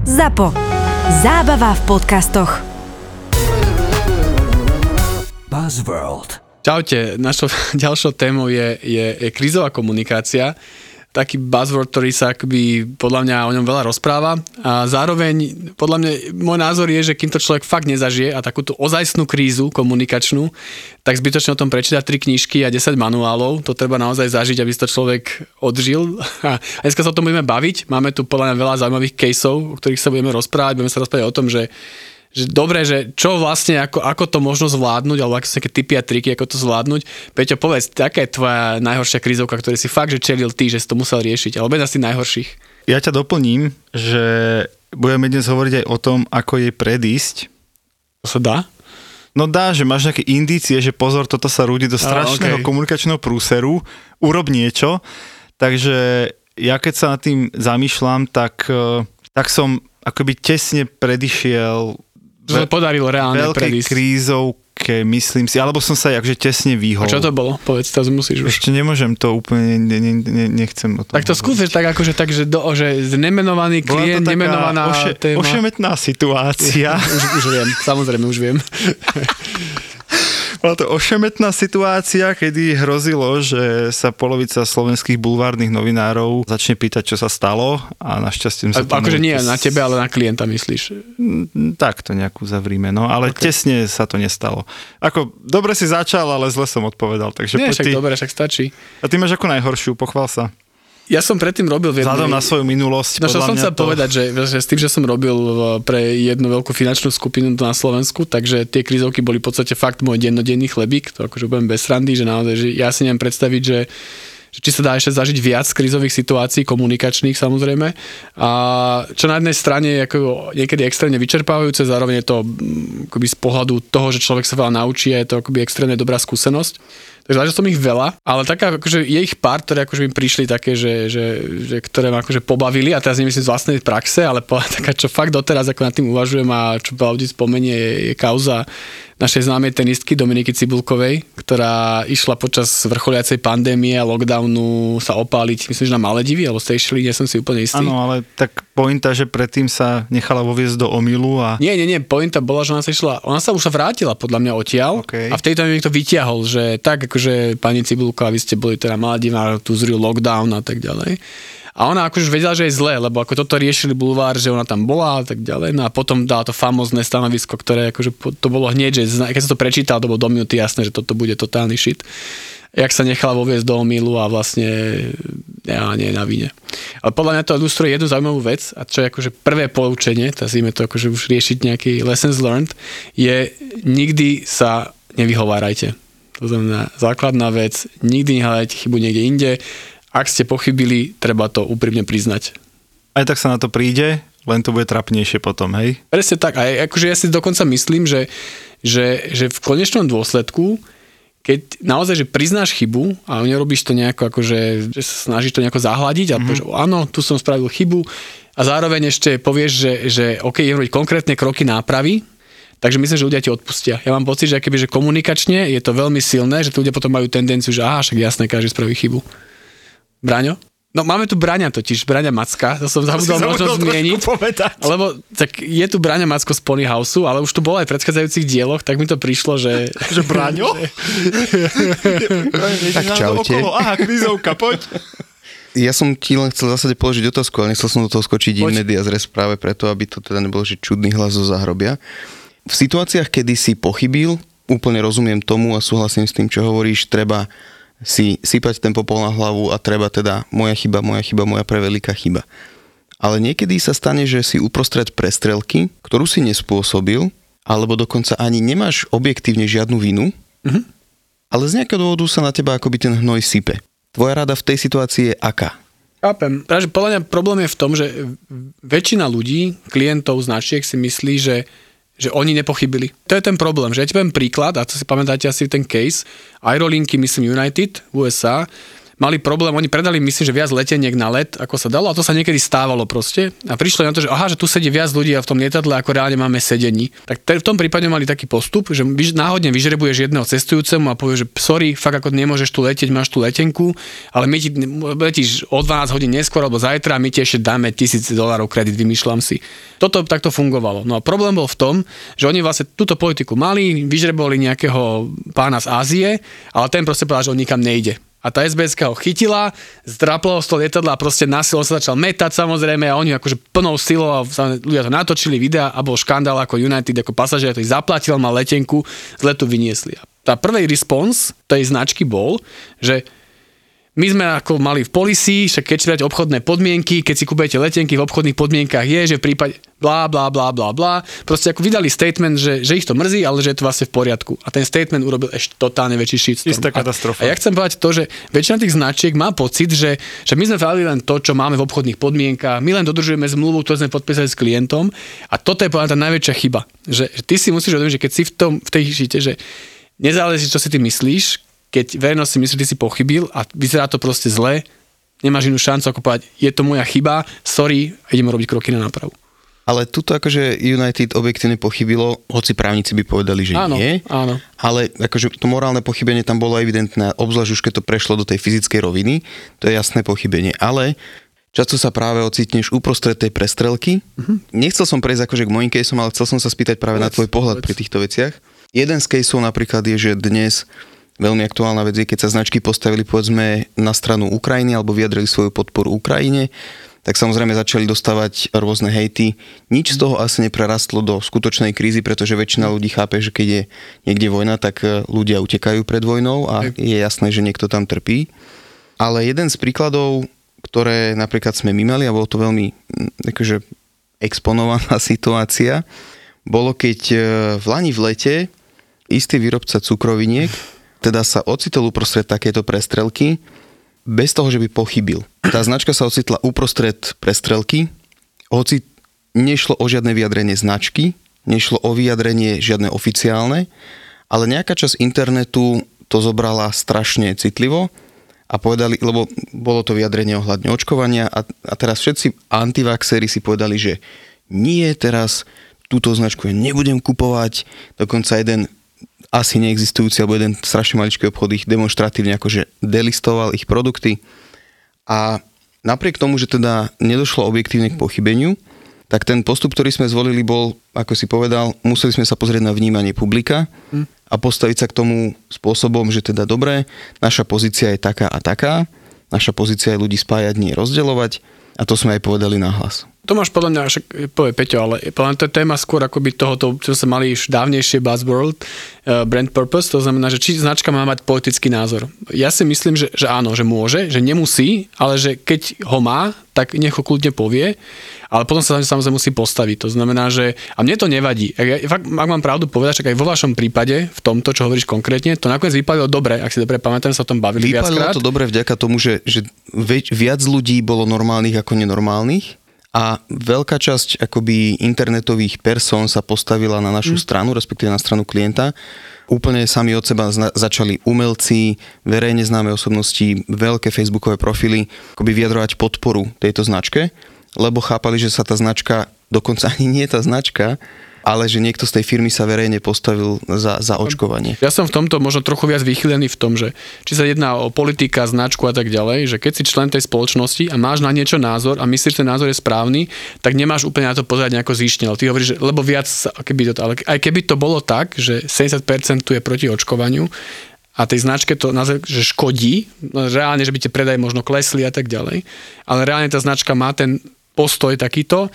ZAPO. Zábava v podcastoch. Buzzworld. Čaute, našou ďalšou témou je, je, je krízová komunikácia. Taký buzzword, ktorý sa akoby, podľa mňa o ňom veľa rozpráva. A zároveň, podľa mňa, môj názor je, že kým to človek fakt nezažije a takúto ozajstnú krízu komunikačnú, tak zbytočne o tom prečítať 3 knižky a 10 manuálov, to treba naozaj zažiť, aby si to človek odžil. A dneska sa o tom budeme baviť, máme tu podľa mňa veľa zaujímavých caseov, o ktorých sa budeme rozprávať, budeme sa rozprávať o tom, že že dobre, že čo vlastne, ako, ako to možno zvládnuť, alebo aké sú také typy a triky, ako to zvládnuť. Peťo, povedz, aká je tvoja najhoršia krízovka, ktorý si fakt, že čelil ty, že si to musel riešiť, alebo jedna z tých najhorších. Ja ťa doplním, že budeme dnes hovoriť aj o tom, ako jej predísť. To sa dá? No dá, že máš nejaké indície, že pozor, toto sa rúdi do strašného okay. komunikačného prúseru, urob niečo. Takže ja keď sa nad tým zamýšľam, tak, eh, tak som akoby tesne predišiel Že podarilo reálne veľkej predísť. krízovke, myslím si, alebo som sa akože tesne vyhol. A čo to bolo? Povedz, teraz musíš už. Ešte nemôžem to úplne, ne, ne, ne, nechcem o tom Tak to skúsiš tak akože, tak, že, do, že nemenovaný Bola klient, nemenovaná oše, téma. ošemetná situácia. už, už viem, samozrejme už viem. Bola to ošemetná situácia, kedy hrozilo, že sa polovica slovenských bulvárnych novinárov začne pýtať, čo sa stalo a našťastie A, sa tomu- akože nie na tebe, ale na klienta myslíš. Mm, Tak to nejakú zavrime, no, ale okay. tesne sa to nestalo. Ako, dobre si začal, ale zle som odpovedal, takže Nie, však ty. dobre, však stačí. A ty máš ako najhoršiu, pochvál sa. Ja som predtým robil v jednej... Vzhľadom na svoju minulosť, No čo som chcel to... povedať, že, že s tým, že som robil v- pre jednu veľkú finančnú skupinu na Slovensku, takže tie krízovky boli v podstate fakt môj dennodenný chlebík, to akože budem bez randy, že naozaj, že ja si neviem predstaviť, že že či sa dá ešte zažiť viac krízových situácií, komunikačných samozrejme. A čo na jednej strane je ako niekedy extrémne vyčerpávajúce, zároveň je to mm, akoby z pohľadu toho, že človek sa veľa naučí je to akoby extrémne dobrá skúsenosť. Takže zažil som ich veľa, ale taká, akože je ich pár, ktoré akože mi prišli také, že, že, že ktoré ma akože pobavili a teraz nemyslím z vlastnej praxe, ale po, taká, čo fakt doteraz ako nad tým uvažujem a čo veľa ľudí spomenie, je, je kauza našej známej tenistky Dominiky Cibulkovej, ktorá išla počas vrcholiacej pandémie a lockdownu sa opáliť, myslím, že na Maledivy alebo Seychelles, nie som si úplne istý. Áno, ale tak pointa, že predtým sa nechala voviesť do omilu a... Nie, nie, nie, pointa bola, že ona sa išla, ona sa už sa vrátila podľa mňa odtiaľ OK. a v tejto mi niekto vytiahol, že tak akože pani Cibulka, vy ste boli teda Maledivá, tu zril lockdown a tak ďalej. A ona akože vedela, že je zlé, lebo ako toto riešili bulvár, že ona tam bola a tak ďalej. No a potom dala to famózne stanovisko, ktoré akože to bolo hneď, že keď som to prečítal, to bolo do minúty jasné, že toto bude totálny shit. Jak sa nechala voviesť do omilu a vlastne ja nie na vine. Ale podľa mňa to ilustruje jednu zaujímavú vec a čo je akože prvé poučenie, nazvime to akože už riešiť nejaký lessons learned, je nikdy sa nevyhovárajte. To znamená základná vec, nikdy nehľadajte chybu niekde inde. Ak ste pochybili, treba to úprimne priznať. Aj tak sa na to príde, len to bude trapnejšie potom, hej? Presne tak. A akože ja si dokonca myslím, že, že, že v konečnom dôsledku, keď naozaj, že priznáš chybu a nerobíš to nejako, akože, že sa snažíš to nejako zahľadiť a mm-hmm. povieš, áno, tu som spravil chybu a zároveň ešte povieš, že, že OK, je robiť konkrétne kroky nápravy, Takže myslím, že ľudia ti odpustia. Ja mám pocit, že keby, že komunikačne je to veľmi silné, že ľudia potom majú tendenciu, že aha, však jasné, každý spraví chybu. Braňo? No máme tu Braňa totiž, Braňa Macka, to som zabudol možno zmieniť. povedať. Lebo tak je tu Braňa Macko z Ponyhouseu, ale už tu bol aj v predchádzajúcich dieloch, tak mi to prišlo, že... Že Braňo? Tak čaute. Okolo. Aha, krízovka, poď. Ja som ti len chcel v zásade položiť otázku, ale nechcel som do toho skočiť Poď. in medias res práve preto, aby to teda nebolo, že čudný hlas zo zahrobia. V situáciách, kedy si pochybil, úplne rozumiem tomu a súhlasím s tým, čo hovoríš, treba si sypať ten popol na hlavu a treba teda moja chyba, moja chyba, moja preveľká chyba. Ale niekedy sa stane, že si uprostred prestrelky, ktorú si nespôsobil, alebo dokonca ani nemáš objektívne žiadnu vinu, ale z nejakého dôvodu sa na teba akoby ten hnoj sype. Tvoja rada v tej situácii je aká? Chápem. Práve, podľa mňa problém je v tom, že väčšina ľudí, klientov značiek si myslí, že že oni nepochybili. To je ten problém, že ja ti poviem príklad, a to si pamätáte asi ten case, Aerolinky, myslím United USA, mali problém, oni predali myslím, že viac leteniek na let, ako sa dalo a to sa niekedy stávalo proste a prišli na to, že aha, že tu sedí viac ľudí a v tom lietadle ako reálne máme sedení. Tak te, v tom prípade mali taký postup, že náhodne vyžrebuješ jedného cestujúcemu a povieš, že sorry, fakt ako nemôžeš tu letieť, máš tu letenku, ale my ti letíš o 12 hodín neskôr alebo zajtra a my ti ešte dáme 1000 dolárov kredit, vymýšľam si. Toto takto fungovalo. No a problém bol v tom, že oni vlastne túto politiku mali, vyžrebovali nejakého pána z Ázie, ale ten proste povedal, že on nikam nejde. A tá SBS ho chytila, zdraplo z toho lietadla a proste na silu sa začal metať samozrejme a oni akože plnou silou a ľudia to natočili videa a bol škandál ako United, ako pasažier, to ich zaplatil, mal letenku, z letu vyniesli. A tá prvý respons tej značky bol, že my sme ako mali v policy, však keď čítať obchodné podmienky, keď si kúpete letenky v obchodných podmienkach je, že v prípade blá, blá, blá, blá, blá. Proste ako vydali statement, že, že ich to mrzí, ale že je to vlastne v poriadku. A ten statement urobil ešte totálne väčší shitstorm. Istá katastrofa. A, a ja chcem povedať to, že väčšina tých značiek má pocit, že, že my sme veľmi len to, čo máme v obchodných podmienkach, my len dodržujeme zmluvu, ktorú sme podpísali s klientom. A toto je povedať tá najväčšia chyba. Že, že ty si musíš uvedomiť, že keď si v, tom, v tej šite, že nezáleží, čo si ty myslíš, keď verejnosť si myslí, že ty si pochybil a vyzerá to proste zle, nemáš inú šancu ako povedať, je to moja chyba, sorry, ideme robiť kroky na nápravu. Ale tuto akože United objektívne pochybilo, hoci právnici by povedali, že áno, nie. Áno. Ale akože to morálne pochybenie tam bolo evidentné, obzvlášť už keď to prešlo do tej fyzickej roviny, to je jasné pochybenie. Ale často sa práve ocitneš uprostred tej prestrelky. Uh-huh. Nechcel som prejsť akože k mojim caseom, ale chcel som sa spýtať práve na tvoj pohľad pri týchto veciach. Jeden z caseov napríklad je, že dnes veľmi aktuálna vec je, keď sa značky postavili povedzme na stranu Ukrajiny alebo vyjadrili svoju podporu Ukrajine, tak samozrejme začali dostávať rôzne hejty. Nič z toho asi neprerastlo do skutočnej krízy, pretože väčšina ľudí chápe, že keď je niekde vojna, tak e, ľudia utekajú pred vojnou a je jasné, že niekto tam trpí. Ale jeden z príkladov, ktoré napríklad sme my mali a bolo to veľmi akože, exponovaná situácia, bolo keď e, v Lani v lete istý výrobca cukroviniek teda sa ocitol uprostred takéto prestrelky bez toho, že by pochybil. Tá značka sa ocitla uprostred prestrelky, hoci nešlo o žiadne vyjadrenie značky, nešlo o vyjadrenie žiadne oficiálne, ale nejaká časť internetu to zobrala strašne citlivo a povedali, lebo bolo to vyjadrenie ohľadne očkovania a, a teraz všetci antivaxery si povedali, že nie, teraz túto značku ja nebudem kupovať, dokonca jeden asi neexistujúci, alebo jeden strašne maličký obchod ich demonstratívne akože delistoval ich produkty. A napriek tomu, že teda nedošlo objektívne k pochybeniu, tak ten postup, ktorý sme zvolili, bol, ako si povedal, museli sme sa pozrieť na vnímanie publika a postaviť sa k tomu spôsobom, že teda dobre, naša pozícia je taká a taká, naša pozícia je ľudí spájať, nie rozdeľovať a to sme aj povedali nahlas. To máš podľa mňa, však povie Peťo, ale podľa mňa to je téma skôr akoby tohoto, čo sme mali už dávnejšie buzzword, uh, brand purpose, to znamená, že či značka má mať politický názor. Ja si myslím, že, že áno, že môže, že nemusí, ale že keď ho má, tak nech ho kľudne povie, ale potom sa samozrejme musí postaviť. To znamená, že a mne to nevadí. Ak, ja, fakt, ak mám pravdu povedať, však aj vo vašom prípade, v tomto, čo hovoríš konkrétne, to nakoniec vypadalo dobre, ak si dobre pamätám, sa o tom bavili Vypadalo viackrát. to dobre vďaka tomu, že, že viac ľudí bolo normálnych ako nenormálnych a veľká časť akoby internetových person sa postavila na našu mm. stranu, respektíve na stranu klienta. Úplne sami od seba zna- začali umelci, verejne známe osobnosti, veľké facebookové profily akoby vyjadrovať podporu tejto značke, lebo chápali, že sa tá značka, dokonca ani nie tá značka, ale že niekto z tej firmy sa verejne postavil za, za očkovanie. Ja som v tomto možno trochu viac vychylený v tom, že či sa jedná o politika, značku a tak ďalej, že keď si člen tej spoločnosti a máš na niečo názor a myslíš, že ten názor je správny, tak nemáš úplne na to pozerať nejako zíšne. Ty hovoríš, že lebo viac, keby to, ale aj keby to bolo tak, že 70% tu je proti očkovaniu, a tej značke to že škodí, no, reálne, že by tie predaje možno klesli a tak ďalej, ale reálne tá značka má ten postoj takýto,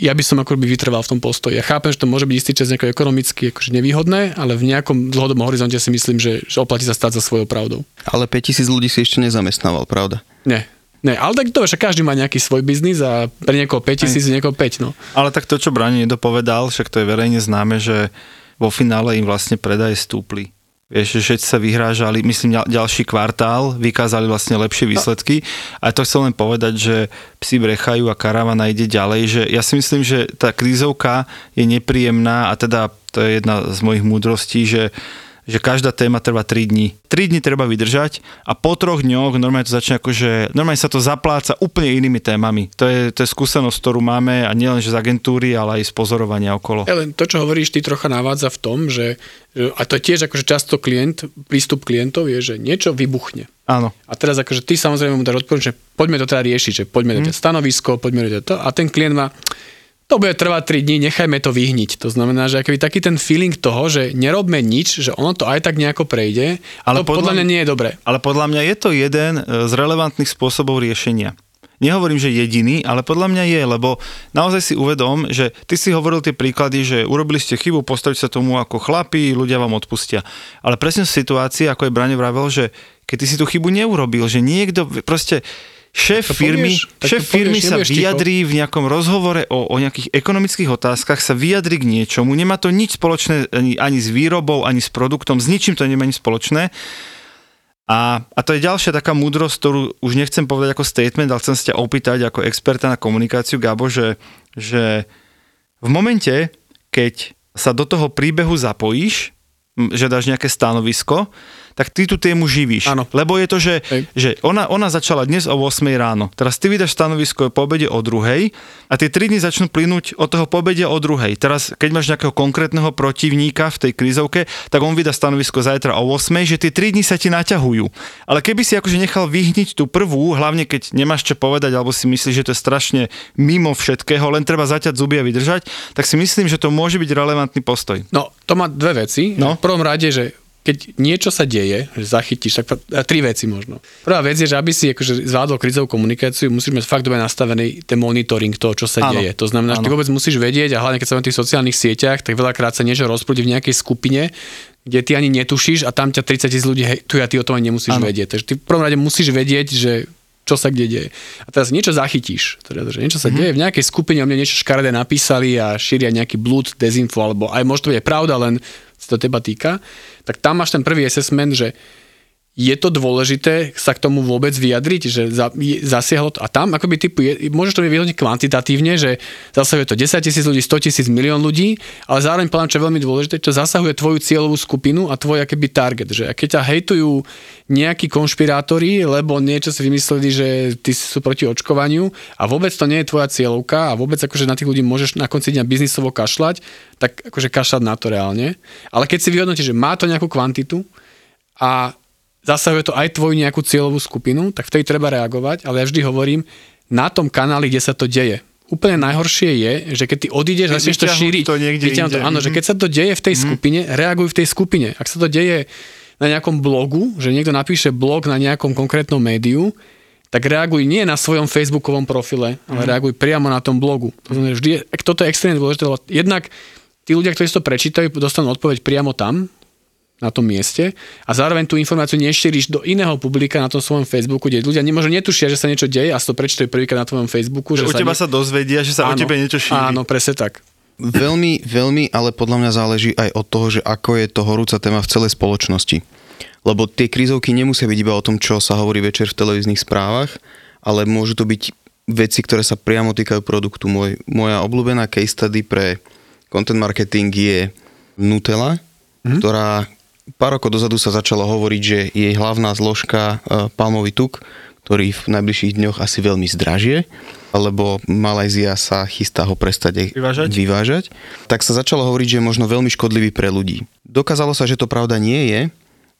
ja by som ako by vytrval v tom postoji. Ja chápem, že to môže byť istý čas nejako ekonomicky akože nevýhodné, ale v nejakom dlhodobom horizonte si myslím, že, že oplatí sa stať za svojou pravdou. Ale 5000 ľudí si ešte nezamestnával, pravda? Nie. Ne, ale tak to, že každý má nejaký svoj biznis a pre niekoho 5000, niekoho 5, no. Ale tak to, čo Brani nedopovedal, však to je verejne známe, že vo finále im vlastne predaje stúpli. Vieš, že všetci sa vyhrážali, myslím, ďalší kvartál, vykázali vlastne lepšie výsledky. A to chcem len povedať, že psi brechajú a karavana ide ďalej, že ja si myslím, že tá krízovka je nepríjemná a teda to je jedna z mojich múdrostí, že že každá téma trvá 3 dní. 3 dní treba vydržať a po troch dňoch normálne to začne akože, normálne sa to zapláca úplne inými témami. To je, to je skúsenosť, ktorú máme a nielen z agentúry, ale aj z pozorovania okolo. Ja len to, čo hovoríš, ty trocha navádza v tom, že, a to je tiež akože často klient, prístup klientov je, že niečo vybuchne. Áno. A teraz akože ty samozrejme mu dáš odpoveď, že poďme to teda riešiť, že poďme Mhm. do stanovisko, poďme do to a ten klient má to bude trvať 3 dní, nechajme to vyhniť. To znamená, že akoby taký ten feeling toho, že nerobme nič, že ono to aj tak nejako prejde, Ale to podľa, podľa mňa nie je dobré. Ale podľa mňa je to jeden e, z relevantných spôsobov riešenia. Nehovorím, že jediný, ale podľa mňa je, lebo naozaj si uvedom, že ty si hovoril tie príklady, že urobili ste chybu, postavte sa tomu ako chlapi, ľudia vám odpustia. Ale presne v situácii, ako je Brane vravel, že keď ty si tú chybu neurobil, že niekto proste šéf to firmy, povieš, to šéf firmy povieš, sa ticho. vyjadrí v nejakom rozhovore o, o nejakých ekonomických otázkach, sa vyjadrí k niečomu, nemá to nič spoločné ani, ani s výrobou, ani s produktom, s ničím to nemá nič spoločné. A, a to je ďalšia taká múdrosť, ktorú už nechcem povedať ako statement, ale chcem sa ťa opýtať ako experta na komunikáciu, Gabo, že, že v momente, keď sa do toho príbehu zapojíš, že dáš nejaké stanovisko, tak ty tú tému živíš. Áno. Lebo je to, že, Hej. že ona, ona začala dnes o 8 ráno. Teraz ty vydáš stanovisko po obede o druhej a tie 3 dny začnú plynúť od toho po obede o druhej. Teraz, keď máš nejakého konkrétneho protivníka v tej krízovke, tak on vydá stanovisko zajtra o 8, že tie 3 dny sa ti naťahujú. Ale keby si akože nechal vyhniť tú prvú, hlavne keď nemáš čo povedať, alebo si myslíš, že to je strašne mimo všetkého, len treba zaťať zuby a vydržať, tak si myslím, že to môže byť relevantný postoj. No, to má dve veci. No. V prvom rade, že keď niečo sa deje, že zachytíš, tak tri veci možno. Prvá vec je, že aby si akože zvládol krizovú komunikáciu, musíš mať fakt dobre nastavený ten monitoring toho, čo sa Áno. deje. To znamená, že ty Áno. vôbec musíš vedieť, a hlavne keď sa na tých sociálnych sieťach, tak veľakrát sa niečo rozprúdi v nejakej skupine, kde ty ani netušíš a tam ťa 30 tisíc ľudí hejtuje a ty o tom ani nemusíš Áno. vedieť. Takže ty v prvom rade musíš vedieť, že čo sa kde deje. A teraz niečo zachytíš. Teda, že niečo sa Mhm. deje, v nejakej skupine o mne niečo škaredé napísali a šíria nejaký blúd, dezinfo, alebo aj možno to je pravda, len sa to teba týka, tak tam máš ten prvý assessment, že je to dôležité sa k tomu vôbec vyjadriť, že zasiahlo to. A tam akoby typu, je, môžeš to vyhodniť kvantitatívne, že zasahuje to 10 tisíc ľudí, 100 tisíc, milión ľudí, ale zároveň poviem, čo je veľmi dôležité, čo zasahuje tvoju cieľovú skupinu a tvoj akoby target. Že keď ťa hejtujú nejakí konšpirátori, lebo niečo si vymysleli, že ty sú proti očkovaniu a vôbec to nie je tvoja cieľovka a vôbec akože na tých ľudí môžeš na konci dňa biznisovo kašľať, tak akože kašľať na to reálne. Ale keď si vyhodnotíš, že má to nejakú kvantitu a zasahuje to aj tvoju nejakú cieľovú skupinu, tak vtedy treba reagovať, ale ja vždy hovorím, na tom kanáli, kde sa to deje. Úplne najhoršie je, že keď ty odídeš začneš to šíriť, to niekde vyťahnuť to, inde. áno, že Mhm. keď sa to deje v tej skupine, reaguj v tej skupine. Ak sa to deje na nejakom blogu, že niekto napíše blog na nejakom konkrétnom médiu, tak reaguj nie na svojom facebookovom profile, ale Mhm. reaguj priamo na tom blogu. To znamená, vždy, je- toto je extrémne dôležité, lebo jednak tí ľudia, ktorí si to prečítajú, dostanú odpoveď priamo tam, na tom mieste a zároveň tú informáciu nešíriš do iného publika na tom svojom Facebooku, kde ľudia možno netušia, že sa niečo deje a si to prečítajú prvýkrát na tvojom Facebooku. Že Že u teba nie... sa dozvedia, že sa o tebe niečo šíri. Áno, presne tak. Veľmi, veľmi, ale podľa mňa záleží aj od toho, že ako je to horúca téma v celej spoločnosti. Lebo tie krízovky nemusia byť iba o tom, čo sa hovorí večer v televíznych správach, ale môžu to byť veci, ktoré sa priamo týkajú produktu. Môj, moja obľúbená case study pre content marketing je Nutella, mm-hmm. ktorá pár rokov dozadu sa začalo hovoriť, že jej hlavná zložka e, palmový tuk, ktorý v najbližších dňoch asi veľmi zdražie, lebo Malajzia sa chystá ho prestať Vyvážať? vyvážať, tak sa začalo hovoriť, že je možno veľmi škodlivý pre ľudí. Dokázalo sa, že to pravda nie je,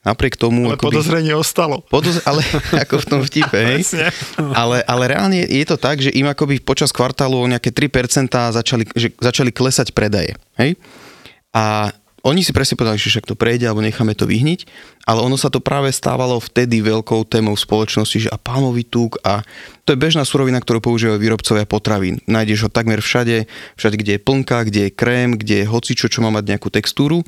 napriek tomu... Ale akoby- podozrenie ostalo. Podoz- ale ako v tom vtipe, hej? Ale, ale reálne je to tak, že im akoby počas kvartálu o nejaké 3% začali, že začali klesať predaje, hej? A oni si presne povedali, že však to prejde, alebo necháme to vyhniť, ale ono sa to práve stávalo vtedy veľkou témou spoločnosti, že a palmový tuk a to je bežná surovina, ktorú používajú výrobcovia potravín. Nájdeš ho takmer všade, všade, kde je plnka, kde je krém, kde je hocičo, čo má mať nejakú textúru.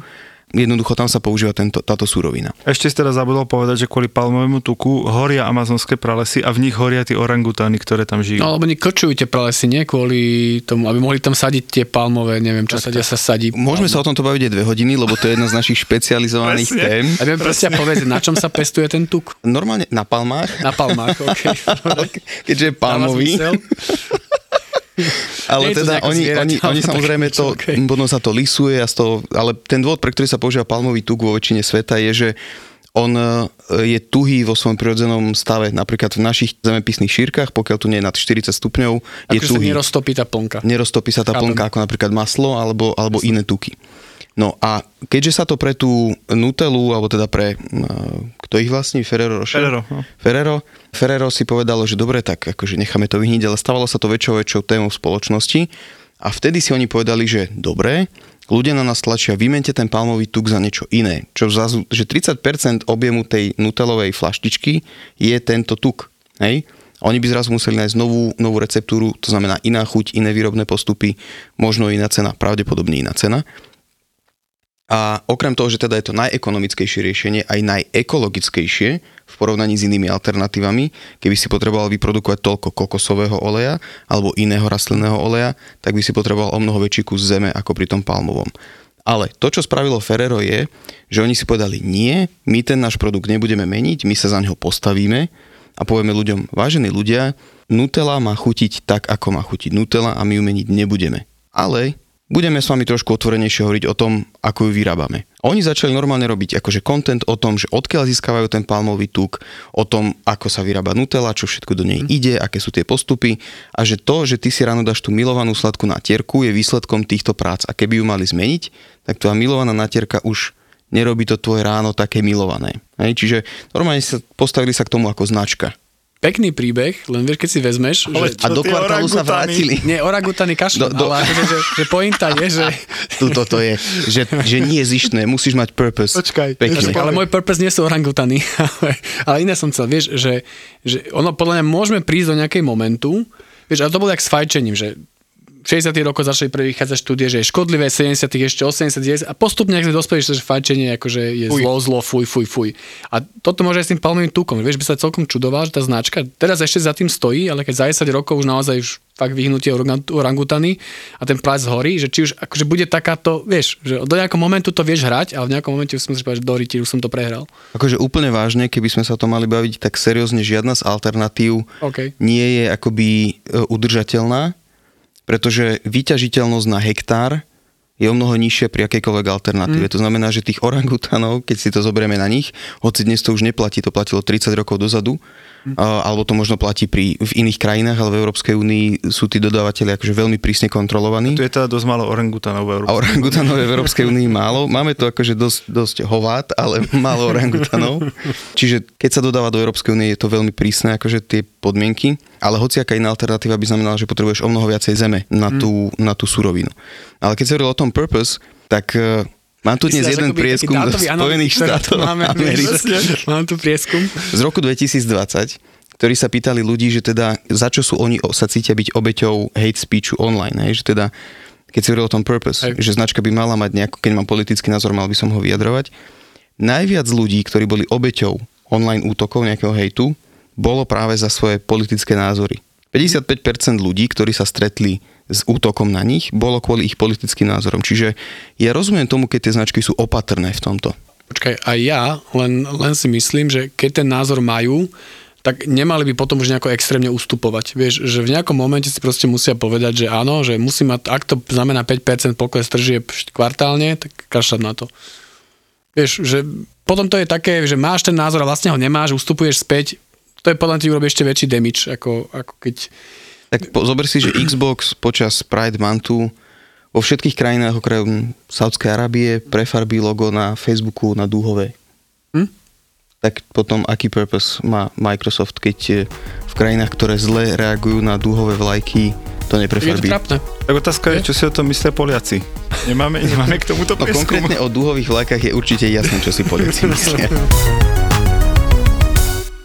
Jednoducho tam sa používa tento, táto surovina. Ešte si teraz zabudol povedať, že kvôli palmovému tuku horia amazonské pralesy a v nich horia tie orangutány, ktoré tam žijú. No lebo oni krčujú tie pralesy, nie kvôli tomu, aby mohli tam sadiť tie palmové, neviem čo sa, kde sa sadí. Môžeme sa o tomto baviť aj dve hodiny, lebo to je jedna z našich špecializovaných Presne. tém. A viem proste povedať, na čom sa pestuje ten tuk? Normálne na palmách, Na palmách, OK. keďže je palmový. Ale to teda oni, zvieraťa, oni, ale oni samozrejme to, okej. potom sa to lisuje a z toho, ale ten dôvod, pre ktorý sa používa palmový tuk vo väčšine sveta je, že on e, je tuhý vo svojom prirodzenom stave. Napríklad v našich zemepisných šírkach, pokiaľ tu nie je nad 40 stupňov, je Akože sa tuhý. neroztopí tá plnka. Neroztopí sa tá Chápem. plnka ako napríklad maslo alebo, alebo iné tuky. No a keďže sa to pre tú Nutellu, alebo teda pre, uh, kto ich vlastní, Ferrero Rocher? Ferrero, no. Ferrero, Ferrero si povedalo, že dobre, tak akože necháme to vyhniť, ale stávalo sa to väčšou väčšou témou spoločnosti a vtedy si oni povedali, že dobre, ľudia na nás tlačia, vymente ten palmový tuk za niečo iné, čo zrazu, že 30% objemu tej nutelovej flaštičky je tento tuk, hej? A Oni by zrazu museli nájsť novú, novú receptúru, to znamená iná chuť, iné výrobné postupy, možno iná cena, pravdepodobne iná cena. A okrem toho, že teda je to najekonomickejšie riešenie, aj najekologickejšie v porovnaní s inými alternatívami, keby si potreboval vyprodukovať toľko kokosového oleja alebo iného rastlinného oleja, tak by si potreboval o mnoho väčší kus zeme ako pri tom palmovom. Ale to, čo spravilo Ferrero je, že oni si povedali nie, my ten náš produkt nebudeme meniť, my sa za neho postavíme a povieme ľuďom, vážení ľudia, Nutella má chutiť tak, ako má chutiť Nutella a my ju meniť nebudeme. Ale budeme s vami trošku otvorenejšie hovoriť o tom, ako ju vyrábame. Oni začali normálne robiť akože content o tom, že odkiaľ získavajú ten palmový tuk, o tom, ako sa vyrába Nutella, čo všetko do nej ide, aké sú tie postupy a že to, že ty si ráno dáš tú milovanú sladkú natierku, je výsledkom týchto prác. A keby ju mali zmeniť, tak tvoja milovaná natierka už nerobí to tvoje ráno také milované. Hej? Čiže normálne sa postavili sa k tomu ako značka. Pekný príbeh, len vieš, keď si vezmeš, Ale že... A do kvartálu sa vrátili. Nie, orangutany kašľú, Do- do- ale akože, že, že pointa je, že... Tuto to je, že, že nie je zištné, musíš mať purpose. Počkaj, Pekne. Ale môj purpose nie sú orangutany, ale, ale iné som chcel, vieš, že, že ono podľa mňa môžeme prísť do nejakej momentu, vieš, ale to bolo jak s fajčením, že 60. rokoch začali prvý vychádzať štúdie, že je škodlivé, 70. ešte 80. 90, a postupne, ak sme dospeli, že fajčenie akože je Fuj. zlo, zlo, fuj, fuj, fuj. A toto môže aj s tým palmovým tukom. Vieš, by sa celkom čudoval, že tá značka teraz ešte za tým stojí, ale keď za 10 rokov už naozaj už fakt vyhnutie orang- orangutany a ten plác horí, že či už akože bude takáto, vieš, že do nejakého momentu to vieš hrať, ale v nejakom momente už som si povedal, že Doriti, už som to prehral. Akože úplne vážne, keby sme sa to mali baviť, tak seriózne žiadna z alternatív OK. nie je akoby e, udržateľná, pretože vyťažiteľnosť na hektár je o mnoho nižšia pri akejkoľvek alternatíve. Mm. To znamená, že tých orangutanov, keď si to zoberieme na nich, hoci dnes to už neplatí, to platilo 30 rokov dozadu. Alebo to možno platí pri, v iných krajinách, ale v Európskej únii sú tí dodávateľi akože veľmi prísne kontrolovaní. Tu je teda dosť málo orangutanov v Európe. A orangutanov v Európskej únii málo. Máme to akože dosť, dosť hovát, ale málo orangutanov. Čiže keď sa dodáva do Európskej únie, je to veľmi prísne, akože tie podmienky. Ale hociaká iná alternatíva by znamenala, že potrebuješ o mnoho viacej zeme na tú, na tú surovinu. Ale keď sa hovoril o tom purpose, tak uh, mám tu dnes jeden prieskum dátový Spojených štátov máme, amerických Mám tu prieskum. z roku 2020, ktorí sa pýtali ľudí, že teda za čo sú oni sa cítia byť obeťou hate speechu online, hej? že teda keď si hovoril o tom purpose, Hej. že značka by mala mať nejakú, keď mám politický názor, mal by som ho vyjadrovať. Najviac ľudí, ktorí boli obeťou online útokov nejakého hejtu, bolo práve za svoje politické názory. 55% ľudí, ktorí sa stretli s útokom na nich, bolo kvôli ich politickým názorom. Čiže ja rozumiem tomu, keď tie značky sú opatrné v tomto. Počkaj, aj ja len, len si myslím, že keď ten názor majú, tak nemali by potom už nejako extrémne ustupovať. Vieš, že v nejakom momente si proste musia povedať, že áno, že musí mať, ak to znamená 5% pokles tržieb kvartálne, tak kašľať na to. Vieš, že potom to je také, že máš ten názor a vlastne ho nemáš, ustupuješ späť, to je podľa mňa ti urobí ešte väčší damage, ako, ako keď... Tak po, zober si, že Xbox počas Pride Monthu vo všetkých krajinách okrem Saudskej Arábie prefarbí logo na Facebooku na dúhové. Hm? Tak potom aký purpose má Microsoft, keď eh, v krajinách, ktoré zle reagujú na dúhové vlajky, to Je to neprefarbí? Tak otázka je, čo si o tom myslia Poliaci. Nemáme, nemáme k tomuto No prieskum. konkrétne o dúhových vlajkách je určite jasné, čo si Poliaci myslia.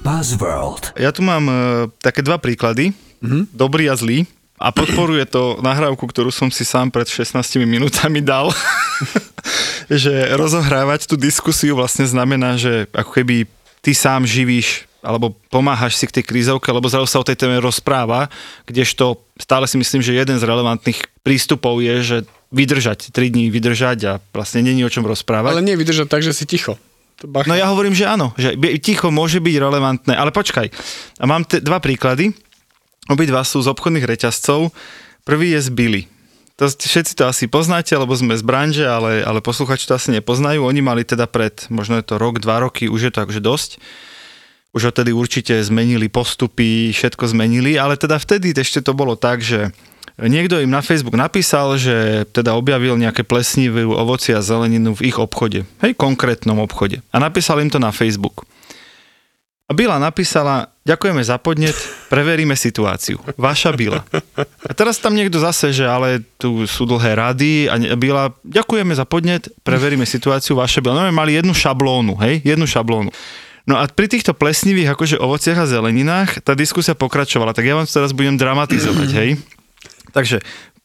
Buzzworld. Ja tu mám e, také dva príklady, mm-hmm. dobrý a zlý. A podporuje to nahrávku, ktorú som si sám pred 16 minútami dal. že rozohrávať tú diskusiu vlastne znamená, že ako keby ty sám živíš alebo pomáhaš si k tej krízovke, lebo zrazu sa o tej téme rozpráva, kdežto stále si myslím, že jeden z relevantných prístupov je, že vydržať, 3 dní vydržať a vlastne není o čom rozprávať. Ale nie vydržať tak, že si ticho. To bacha. No ja hovorím, že áno, že ticho môže byť relevantné, ale počkaj, a mám te, dva príklady, obidva sú z obchodných reťazcov, Prvý je z Billy. To, všetci to asi poznáte, lebo sme z branže, ale, ale posluchači to asi nepoznajú. Oni mali teda pred, možno je to rok, dva roky, už je to akože dosť. Už odtedy určite zmenili postupy, všetko zmenili, ale teda vtedy ešte to bolo tak, že niekto im na Facebook napísal, že teda objavil nejaké plesnivé ovoci a zeleninu v ich obchode. Hej, konkrétnom obchode. A napísal im to na Facebook. A Bila napísala, ďakujeme za podnet, preveríme situáciu. Vaša Bila. A teraz tam niekto zase, že ale tu sú dlhé rady a Bila, ďakujeme za podnet, preveríme situáciu. Vaša Bila. No mali jednu šablónu, hej, jednu šablónu. No a pri týchto plesnivých akože ovociach a zeleninách tá diskusia pokračovala, tak ja vám to teraz budem dramatizovať, hej. Takže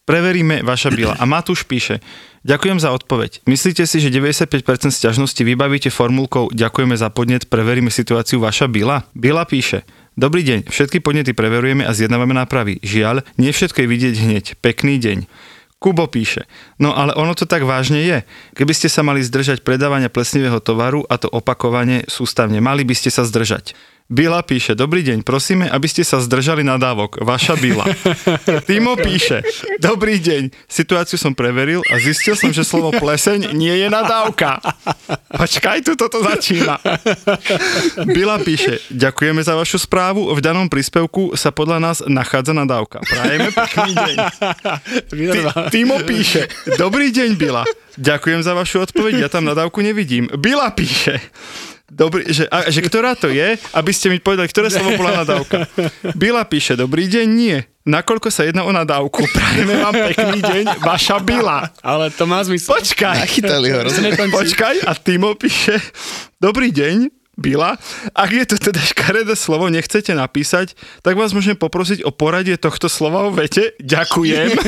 preveríme vaša bila. A Matúš píše, ďakujem za odpoveď. Myslíte si, že 95% sťažnosti vybavíte formulkou ďakujeme za podnet, preveríme situáciu vaša bila? Bila píše, Dobrý deň, všetky podnety preverujeme a zjednávame nápravy. Žiaľ, nie všetko je vidieť hneď. Pekný deň. Kubo píše, no ale ono to tak vážne je. Keby ste sa mali zdržať predávania plesnivého tovaru a to opakovane sústavne, mali by ste sa zdržať. Bila píše, dobrý deň, prosíme, aby ste sa zdržali nadávok. Vaša Bila. Timo píše, dobrý deň, situáciu som preveril a zistil som, že slovo pleseň nie je nadávka. Počkaj, tu toto začína. Bila píše, ďakujeme za vašu správu, v danom príspevku sa podľa nás nachádza nadávka. Prajeme pekný deň. Ty, Timo píše, dobrý deň, Bila. Ďakujem za vašu odpoveď, ja tam nadávku nevidím. Bila píše, Dobrý, že, a, že ktorá to je, aby ste mi povedali, ktoré slovo bola nadávka. Bila píše, dobrý deň, nie. Nakoľko sa jedná o nadávku? Prajeme vám pekný deň, vaša Bila. Ale to má zmysel. Počkaj. Nachytali ho, rozumieš? Počkaj, a Timo píše, dobrý deň, Bila. Ak je to teda škaredé slovo, nechcete napísať, tak vás môžem poprosiť o poradie tohto slova o vete. Ďakujem.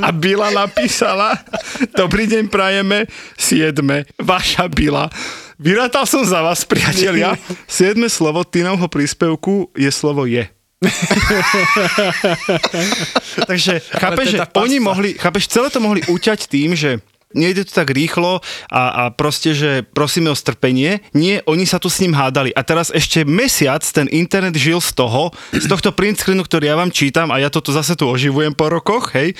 A Bila napísala, dobrý deň prajeme, siedme, vaša Bila. Vyrátal som za vás, priatelia. Siedme slovo Tinovho príspevku je slovo je. Takže chápeš, že oni mohli, chápeš, celé to mohli uťať tým, že nejde to tak rýchlo a, a proste, že prosíme o strpenie. Nie, oni sa tu s ním hádali. A teraz ešte mesiac ten internet žil z toho, z tohto print screenu, ktorý ja vám čítam a ja toto zase tu oživujem po rokoch, hej,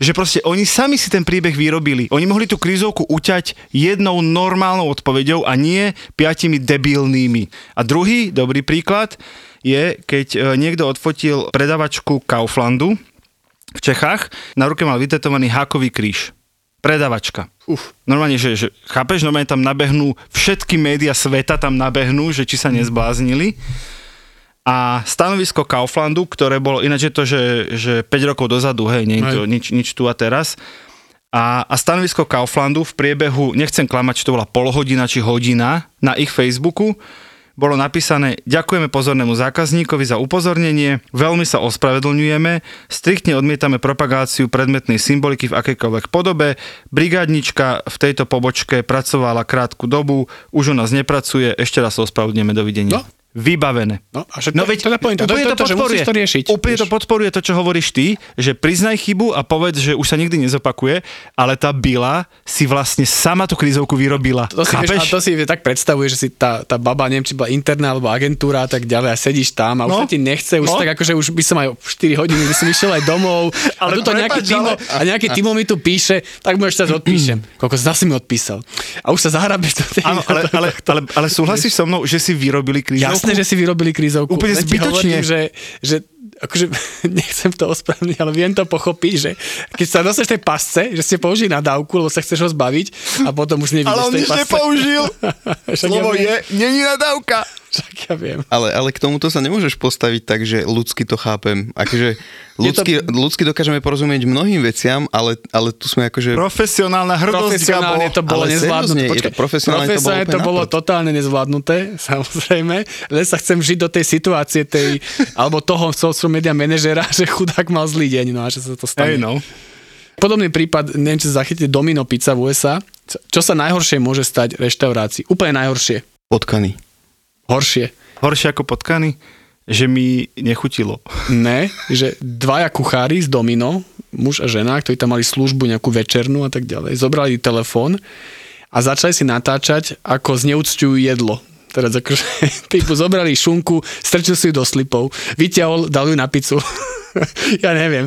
že proste oni sami si ten príbeh vyrobili. Oni mohli tú krízovku uťať jednou normálnou odpoveďou a nie piatimi debilnými. A druhý dobrý príklad je, keď e, niekto odfotil predavačku Kauflandu v Čechách, na ruke mal vytetovaný hákový kríž. Predavačka. Uf. Normálne, že, že chápeš, normálne tam nabehnú, všetky médiá sveta tam nabehnú, že či sa nezbláznili. A stanovisko Kauflandu, ktoré bolo, ináč je to, že, že 5 rokov dozadu, hej, nie je to nič, nič tu a teraz. A, a stanovisko Kauflandu v priebehu, nechcem klamať, či to bola polhodina či hodina na ich Facebooku, bolo napísané Ďakujeme pozornému zákazníkovi za upozornenie, veľmi sa ospravedlňujeme, striktne odmietame propagáciu predmetnej symboliky v akejkoľvek podobe, brigádnička v tejto pobočke pracovala krátku dobu, už u nás nepracuje, ešte raz sa ospravedlňujeme, dovidenia. No. Vybavené. No, a však to- to je pointa. To je to, že musíš to riešiť. Úplne to podporuje to, čo hovoríš ty, že priznaj chybu a povedz, že už sa nikdy nezopakuje, ale tá Bila si vlastne sama tú krízovku vyrobila. To si, vieš, a to si tak predstavuje, že si tá, tá baba, neviem, či bola interná alebo agentúra a tak ďalej a sedíš tam a už No. sa ti nechce, už No. tak akože už by som aj 4 hodiny by som išiel aj domov a Ale tuto nejaký ale- a nejaký Timo mi tu píše, tak mu ešte odpíšem. Koľko zase mi odpísal. A už sa zahrabeš do tej... Áno, ale, ale, ale, ale súhlasíš so mnou, že si vyrobili krízovku? Jasné, že si vyrobili krízovku. Úplne Len zbytočne. Hovorím, že, že akože nechcem to ospravedlniť, ale viem to pochopiť, že keď sa dostaneš tej pasce, že ste použili na dávku, lebo sa chceš ho zbaviť a potom už nevidíš Ale on nič nepoužil. Slovo je, není nadávka. Však ja viem. Ale, ale k tomuto sa nemôžeš postaviť tak, že ľudsky to chápem. Akože ľudsky, to... ľudsky dokážeme porozumieť mnohým veciam, ale, ale tu sme akože... Profesionálna hrdosť, Profesionálne to bolo ale nezvládnuté. seriózne, je Počkaj, to profesionálne to bolo profesionálne to bolo totálne nezvládnuté, samozrejme. Len sa chcem žiť do tej situácie tej, alebo toho social media manažera, že chudák mal zlý deň, no a že sa to stane. Hej, no. Podobný prípad, neviem, či zachytili Domino Pizza v USA. Čo sa najhoršie môže stať reštaurácii? Úplne najhoršie. Potkany. Horšie. Horšie ako potkany, že mi nechutilo. Ne, že dvaja kuchári z Domino, muž a žena, ktorí tam mali službu nejakú večernú a tak ďalej, zobrali telefón a začali si natáčať, ako zneúcťujú jedlo. Teraz akože typu zobrali šunku, strčili si ju do slipov, vyťahol, dal ju na pizzu. ja neviem.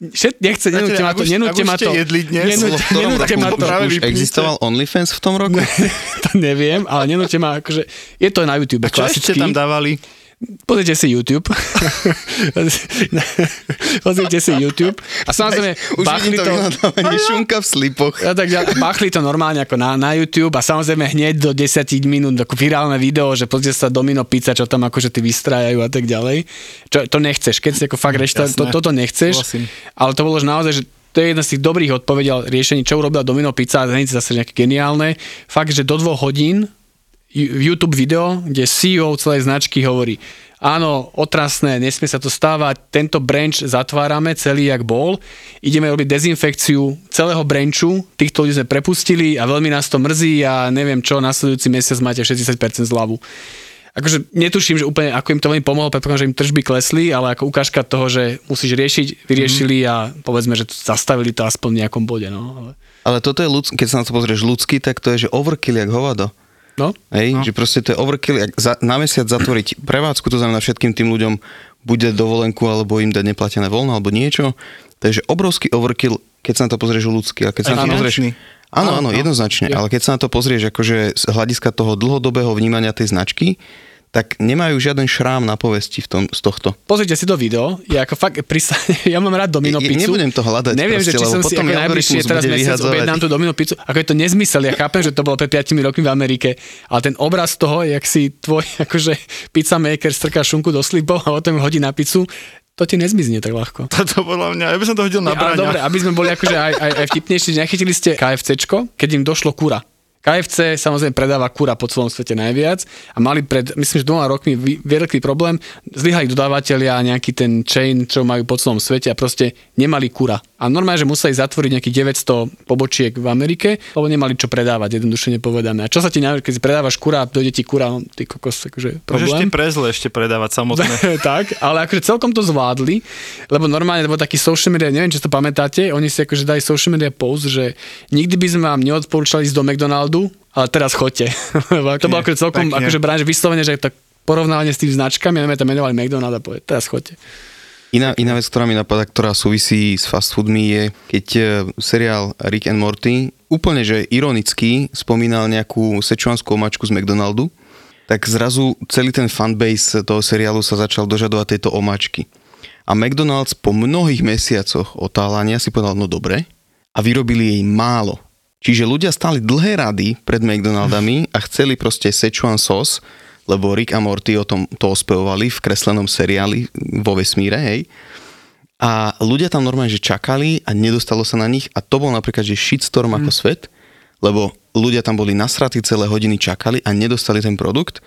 Všet, nechce, nenúďte ma to, už- nenúďte už ma to. jedli dnes, Nenúďte- ma to. práve už vypnite. existoval OnlyFans v tom roku? to neviem, ale nenúďte ma, akože, je to na YouTube Čo ešte klasicky. tam dávali? Pozrite si YouTube. Pozrite si YouTube. A samozrejme, Už bachli to to, šunka v slipoch. a tak ďalej. Bachli to normálne ako na, na YouTube a samozrejme hneď do 10 minút ako virálne video, že pozrite sa Domino Pizza, čo tam akože ty vystrájajú a tak ďalej. Čo, to nechceš, keď si ako fakt reštaurátor, to, Jasné. toto nechceš. Súhlasím. Ale to bolo naozaj, že to je jedna z tých dobrých odpovedí a riešení, čo urobila Domino Pizza, a hneď zase nejaké geniálne. Fakt, že do dvoch hodín YouTube video, kde CEO celej značky hovorí, áno, otrasné, nesmie sa to stávať, tento branch zatvárame celý, jak bol, ideme robiť dezinfekciu celého branchu, týchto ľudí sme prepustili a veľmi nás to mrzí a neviem čo, nasledujúci mesiac máte 60% zľavu. Akože netuším, že úplne ako im to veľmi pomohlo, predpokladám, že im tržby klesli, ale ako ukážka toho, že musíš riešiť, vyriešili a povedzme, že zastavili to aspoň v nejakom bode. No. Ale, Ale toto je ľudský, keď sa na to pozrieš ľudský, tak to je, že overkill jak hovado. No? Hej, no. že proste to je overkill, jak za, na mesiac zatvoriť prevádzku, to znamená všetkým tým ľuďom bude dovolenku alebo im dať neplatené voľno alebo niečo. To je že obrovský overkill, keď sa na to pozrieš ľudský. A keď sa na to pozrieš, áno, Áno, áno, no. jednoznačne. Je. Ale keď sa na to pozrieš akože z hľadiska toho dlhodobého vnímania tej značky, tak nemajú žiaden šrám na povesti v tom, z tohto. Pozrite si to video, je ako fakt, prisa, ja mám rád Domino Ja- ja pizzu. nebudem to hľadať Neviem, že proste, či lebo som si potom ako najbližšie teraz mesiac objednám tú Domino pizzu. Ako je to nezmysel, ja chápem, že to bolo pred 5 rokmi v Amerike, ale ten obraz toho, jak si tvoj akože pizza maker strká šunku do slipov a potom hodí na pizzu, to ti nezmizne tak ľahko. Toto podľa mňa, ja by som to hodil na Ale dobre, aby sme boli akože aj, aj, aj vtipnejší, nechytili ste KFCčko, keď im došlo kura. KFC samozrejme predáva kura po celom svete najviac a mali pred, myslím, že dvoma rokmi veľký problém, zlyhali dodávateľia a nejaký ten chain, čo majú po celom svete a proste nemali kura. A normálne, že museli zatvoriť nejakých 900 pobočiek v Amerike, lebo nemali čo predávať, jednoduše nepovedané. A čo sa ti, najviac, keď si predávaš kura, dojde ti kura, no, ty kokos, akože Môžeš problém. tie prezle ešte predávať samotné. tak, ale akože celkom to zvládli, lebo normálne bol taký social media, neviem, či to pamätáte, oni si akože dali social media post, že nikdy by sme vám neodporúčali ísť do McDonaldu, ale teraz chodte. To bolo akože celkom pekne. akože branž vyslovene, že tak porovnávanie s tými značkami, a neviem, tam menovali McDonald a povedať, teraz chodte. Iná, iná vec, ktorá mi napadá, ktorá súvisí s fast foodmi je, keď e, seriál Rick and Morty úplne, že ironicky spomínal nejakú sečuanskú omačku z McDonaldu, tak zrazu celý ten fanbase toho seriálu sa začal dožadovať tejto omáčky. A McDonald's po mnohých mesiacoch otálania si povedal, no dobre, a vyrobili jej málo. Čiže ľudia stáli dlhé rady pred McDonaldami a chceli proste Szechuan sauce, lebo Rick a Morty o tom to ospevovali v kreslenom seriáli vo vesmíre, hej. A ľudia tam normálne, že čakali a nedostalo sa na nich a to bol napríklad, že shitstorm ako svet, lebo ľudia tam boli nasratí celé hodiny, čakali a nedostali ten produkt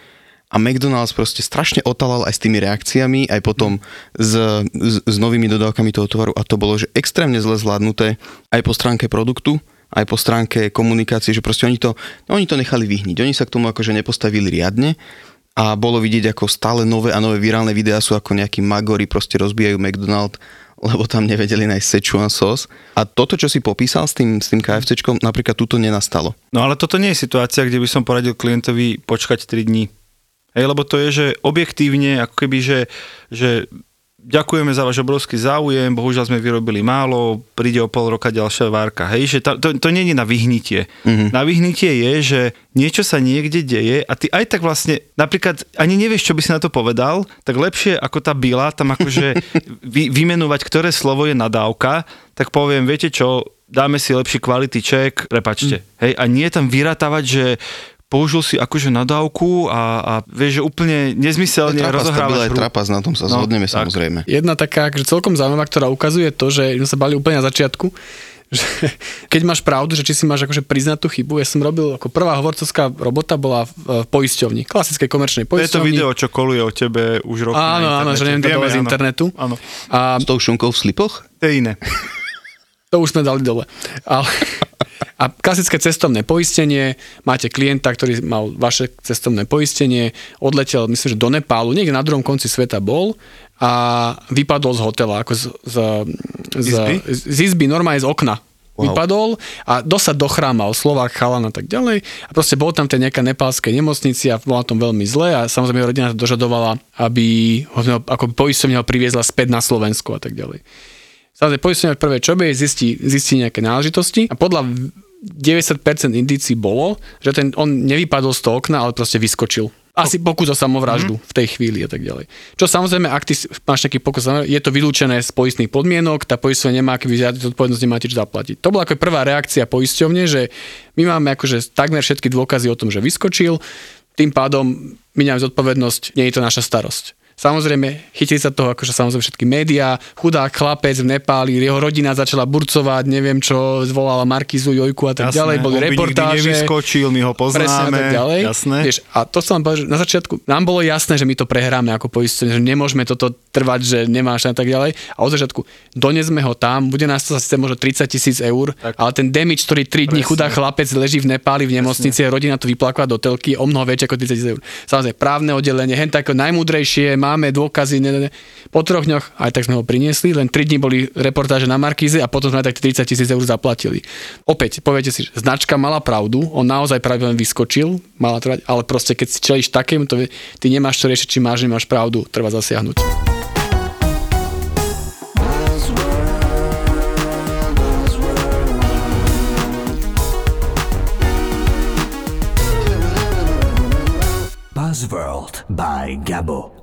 a McDonald's proste strašne otalal aj s tými reakciami, aj potom s, s, s novými dodávkami toho tovaru a to bolo, že extrémne zle zvládnuté aj po stránke produktu, aj po stránke komunikácie, že proste oni to, oni to nechali vyhniť. Oni sa k tomu akože nepostavili riadne a bolo vidieť, ako stále nové a nové virálne videá sú ako nejakí magori proste rozbijajú McDonald, lebo tam nevedeli nájsť Szechuan sauce. A toto, čo si popísal s tým, s tým KFCčkom, napríklad tuto nenastalo. No ale toto nie je situácia, kde by som poradil klientovi počkať 3 dní. Hej, lebo to je, že objektívne, ako keby, že, že ďakujeme za váš obrovský záujem, bohužiaľ sme vyrobili málo, príde o pol roka ďalšia várka. Hej, že ta, to, to nie je na vyhnitie. Mm-hmm. Na vyhnitie je, že niečo sa niekde deje a ty aj tak vlastne, napríklad ani nevieš, čo by si na to povedal, tak lepšie ako tá byla, tam akože vy, vymenovať, ktoré slovo je nadávka, tak poviem, viete čo, dáme si lepší quality check, prepačte. Mm. Hej, a nie tam vyratávať, že použil si akože nadávku a, a vieš, že úplne nezmyselne Trapas, tá rozohrávaš byla je hru. trapas, na tom sa No, zhodneme tak. samozrejme. Jedna taká, že celkom zaujímavá, ktorá ukazuje to, že sme sa bali úplne na začiatku, že keď máš pravdu, že či si máš akože priznať tú chybu, ja som robil ako prvá hovorcovská robota bola v, v poisťovni, klasickej komerčnej To je to poisťovni. video, čo koluje o tebe už roky Áno, na áno, že neviem to z internetu. Áno, A S tou šunkou v slipoch? to je iné. to už sme dali dole. Ale, a klasické cestovné poistenie, máte klienta, ktorý mal vaše cestovné poistenie, odletel, myslím, že do Nepálu, niekde na druhom konci sveta bol a vypadol z hotela, ako z, z, z, Izby? z izby, normálne z okna. Wow. Vypadol a dosad dochrámal Slovák, chalan a tak ďalej. A proste bol tam tej nejaká nepálskej nemocnici a bola tom veľmi zle a samozrejme jeho rodina sa dožadovala, aby ho ako poisťovňa ho priviezla späť na Slovensku a tak ďalej. Samozrejme, poistenie prvé čo bude, zistí, zistí nejaké náležitosti a podľa 90% indícií bolo, že ten, on nevypadol z toho okna, ale proste vyskočil. Asi pokus o samovraždu v tej chvíli a tak ďalej. Čo samozrejme, ak ty máš taký pokus, je to vylúčené z poistných podmienok, tá poisťovňa nemá aký vyziať zodpovednosť, nemáte čo zaplatiť. To bola ako prvá reakcia poisťovne, že my máme akože takmer všetky dôkazy o tom, že vyskočil, tým pádom my zodpovednosť, nie je to naša starosť. Samozrejme, chytili sa toho akože samozrejme všetky médiá, chudák chlapec v Nepáli, jeho rodina začala burcovať, neviem čo, zvolala Markizu, Jojku a tak Jasné, ďalej, boli reportáže. nevyskočil, my ho Presne a poznáme. tak ďalej. Jasné. Vieš, a to som povedal, na začiatku nám bolo jasné, že my to prehráme ako poistenie, že nemôžeme toto trvať, že nemáš a tak ďalej. A od začiatku donesme ho tam, bude nás to zase možno 30 tisíc eur, Tak. ale ten damage, ktorý 3 dní Presne. chudá chlapec leží v Nepáli v nemocnici a rodina to vyplakla do telky, o mnoho väčšie ako 30 tisíc eur. Samozrejme, právne oddelenie, hen tako najmúdrejšie, máme dôkazy, ne, ne, po troch dňoch aj tak sme ho priniesli, len 3 dní boli reportáže na Markíze a potom sme aj tak 30 tisíc eur zaplatili. Opäť, poviete si, značka mala pravdu, on naozaj len vyskočil, mala trvať, ale proste keď si čelíš takým, to ty nemáš čo riešiť, či máš, nemáš pravdu, treba zasiahnuť. Buzzworld by Gabo